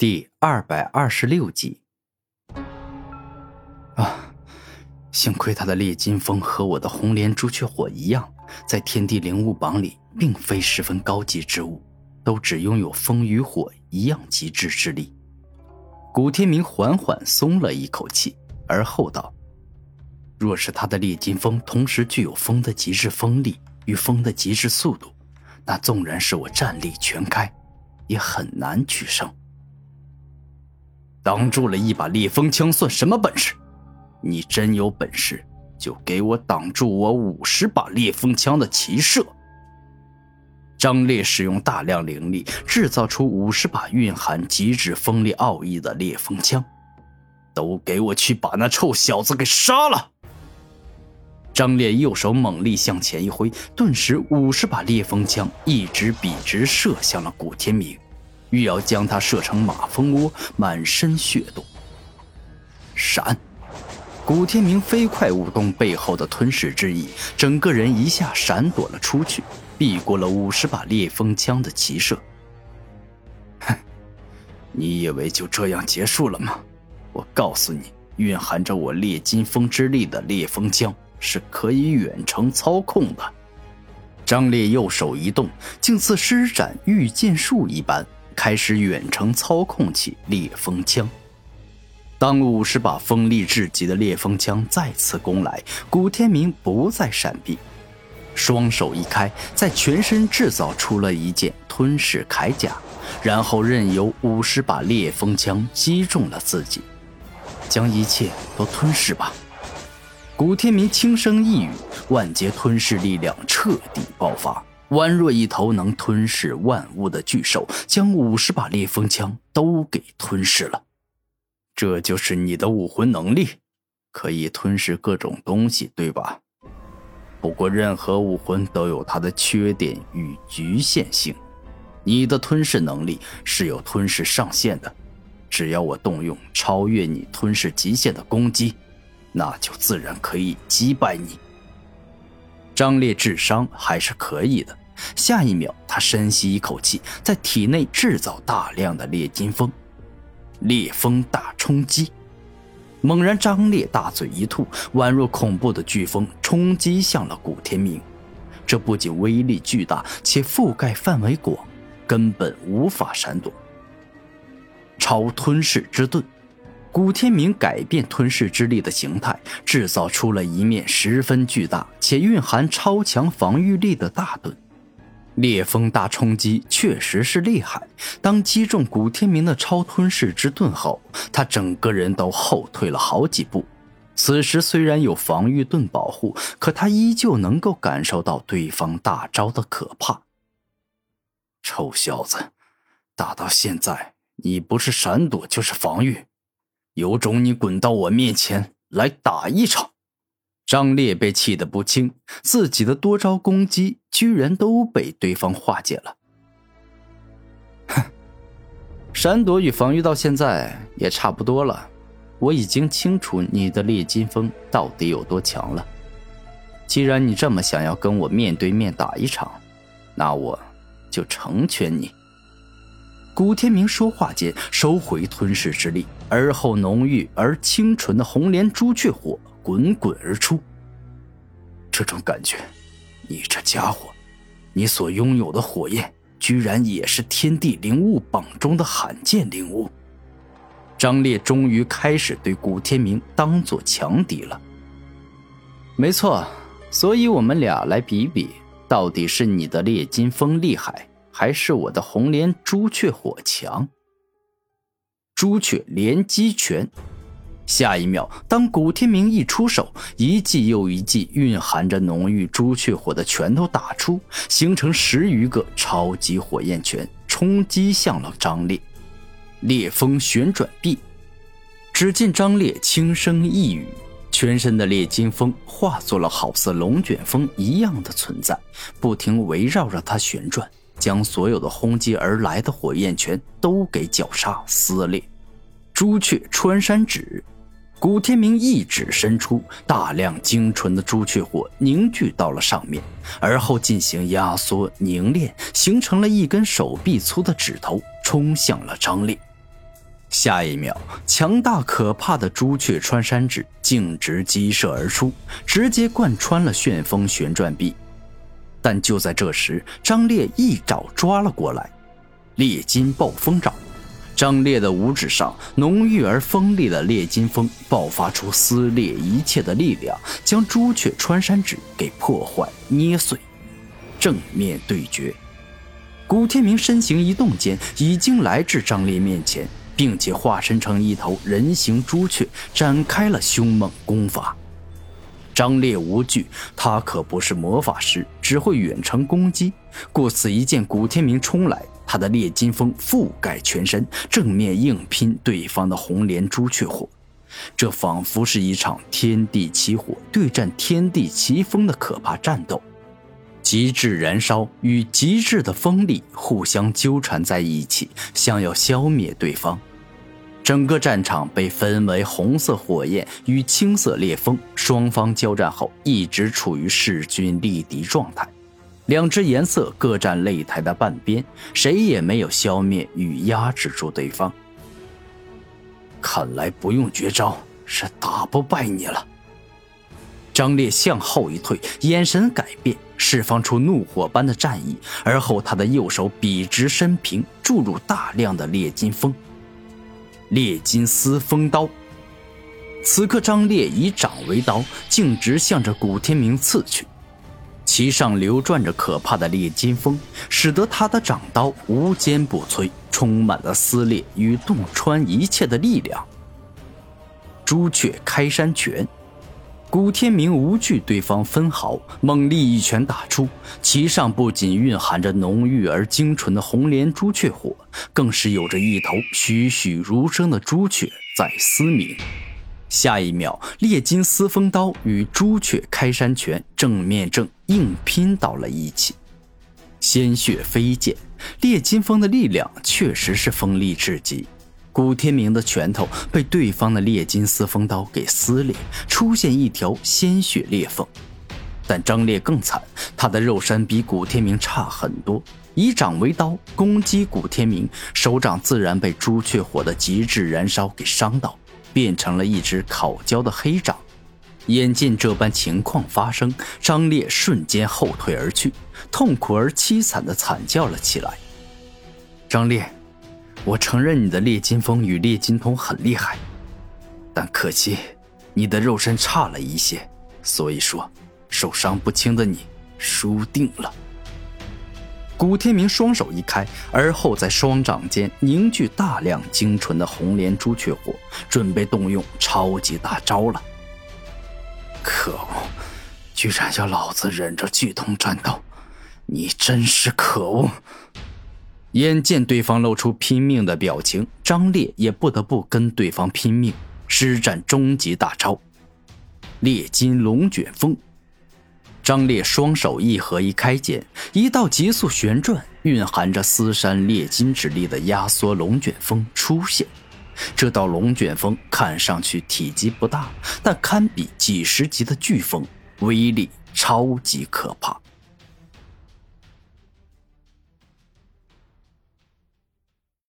第二百二十六集。啊，幸亏他的烈金风和我的红莲朱雀火一样，在天地灵物榜里并非十分高级之物，都只拥有风与火一样极致之力。古天明缓缓松了一口气，而后道：“若是他的烈金风同时具有风的极致锋利与风的极致速度，那纵然是我战力全开，也很难取胜。”挡住了一把烈风枪算什么本事？你真有本事，就给我挡住我五十把烈风枪的齐射！张烈使用大量灵力制造出五十把蕴含极致锋利奥义的烈风枪，都给我去把那臭小子给杀了！张烈右手猛力向前一挥，顿时五十把烈风枪一直笔直射向了古天明。欲要将他射成马蜂窝，满身血洞。闪！古天明飞快舞动背后的吞噬之翼，整个人一下闪躲了出去，避过了五十把烈风枪的齐射。哼，你以为就这样结束了吗？我告诉你，蕴含着我烈金风之力的烈风枪是可以远程操控的。张烈右手一动，竟似施展御剑术一般。开始远程操控起烈风枪。当五十把锋利至极的烈风枪再次攻来，古天明不再闪避，双手一开，在全身制造出了一件吞噬铠甲，然后任由五十把烈风枪击中了自己，将一切都吞噬吧。古天明轻声一语，万劫吞噬力量彻底爆发。宛若一头能吞噬万物的巨兽，将五十把烈风枪都给吞噬了。这就是你的武魂能力，可以吞噬各种东西，对吧？不过，任何武魂都有它的缺点与局限性。你的吞噬能力是有吞噬上限的，只要我动用超越你吞噬极限的攻击，那就自然可以击败你。张烈智商还是可以的。下一秒，他深吸一口气，在体内制造大量的烈金风，烈风大冲击。猛然，张烈大嘴一吐，宛若恐怖的飓风冲击向了古天明。这不仅威力巨大，且覆盖范围广，根本无法闪躲。超吞噬之盾。古天明改变吞噬之力的形态，制造出了一面十分巨大且蕴含超强防御力的大盾。烈风大冲击确实是厉害，当击中古天明的超吞噬之盾后，他整个人都后退了好几步。此时虽然有防御盾保护，可他依旧能够感受到对方大招的可怕。臭小子，打到现在，你不是闪躲就是防御。有种你滚到我面前来打一场！张烈被气得不轻，自己的多招攻击居然都被对方化解了。哼，闪躲与防御到现在也差不多了，我已经清楚你的烈金风到底有多强了。既然你这么想要跟我面对面打一场，那我就成全你。古天明说话间，收回吞噬之力，而后浓郁而清纯的红莲朱雀火滚滚而出。这种感觉，你这家伙，你所拥有的火焰，居然也是天地灵物榜中的罕见灵物。张烈终于开始对古天明当做强敌了。没错，所以我们俩来比比，到底是你的烈金风厉害。还是我的红莲朱雀火强。朱雀连击拳，下一秒，当古天明一出手，一记又一记蕴含着浓郁朱雀火的拳头打出，形成十余个超级火焰拳，冲击向了张烈。烈风旋转臂，只见张烈轻声一语，全身的烈金风化作了好似龙卷风一样的存在，不停围绕着他旋转。将所有的轰击而来的火焰拳都给绞杀撕裂。朱雀穿山指，古天明一指伸出，大量精纯的朱雀火凝聚到了上面，而后进行压缩凝练，形成了一根手臂粗的指头，冲向了张烈。下一秒，强大可怕的朱雀穿山指径直激射而出，直接贯穿了旋风旋转臂。但就在这时，张烈一爪抓了过来，烈金暴风爪。张烈的五指上浓郁而锋利的烈金风爆发出撕裂一切的力量，将朱雀穿山指给破坏捏碎。正面对决，古天明身形一动间，已经来至张烈面前。并且化身成一头人形朱雀，展开了凶猛攻法。张烈无惧，他可不是魔法师，只会远程攻击。故此，一见古天明冲来，他的烈金风覆盖全身，正面硬拼对方的红莲朱雀火。这仿佛是一场天地奇火对战天地奇风的可怕战斗。极致燃烧与极致的锋利互相纠缠在一起，想要消灭对方。整个战场被分为红色火焰与青色烈风，双方交战后一直处于势均力敌状态。两只颜色各占擂台的半边，谁也没有消灭与压制住对方。看来不用绝招是打不败你了。张烈向后一退，眼神改变。释放出怒火般的战意，而后他的右手笔直伸平，注入大量的烈金风。烈金丝风刀。此刻，张烈以掌为刀，径直向着古天明刺去，其上流转着可怕的烈金风，使得他的掌刀无坚不摧，充满了撕裂与洞穿一切的力量。朱雀开山拳。古天明无惧对方分毫，猛力一拳打出，其上不仅蕴含着浓郁而精纯的红莲朱雀火，更是有着一头栩栩如生的朱雀在嘶鸣。下一秒，烈金丝风刀与朱雀开山拳正面正硬拼到了一起，鲜血飞溅，烈金风的力量确实是锋利至极。古天明的拳头被对方的烈金丝风刀给撕裂，出现一条鲜血裂缝。但张烈更惨，他的肉身比古天明差很多。以掌为刀攻击古天明，手掌自然被朱雀火的极致燃烧给伤到，变成了一只烤焦的黑掌。眼见这般情况发生，张烈瞬间后退而去，痛苦而凄惨的惨叫了起来。张烈。我承认你的烈金风与烈金通很厉害，但可惜你的肉身差了一些，所以说受伤不轻的你输定了。古天明双手一开，而后在双掌间凝聚大量精纯的红莲朱雀火，准备动用超级大招了。可恶，居然要老子忍着剧痛战斗，你真是可恶！眼见对方露出拼命的表情，张烈也不得不跟对方拼命，施展终极大招——烈金龙卷风。张烈双手一合一开间，一道急速旋转、蕴含着撕山裂金之力的压缩龙卷风出现。这道龙卷风看上去体积不大，但堪比几十级的飓风，威力超级可怕。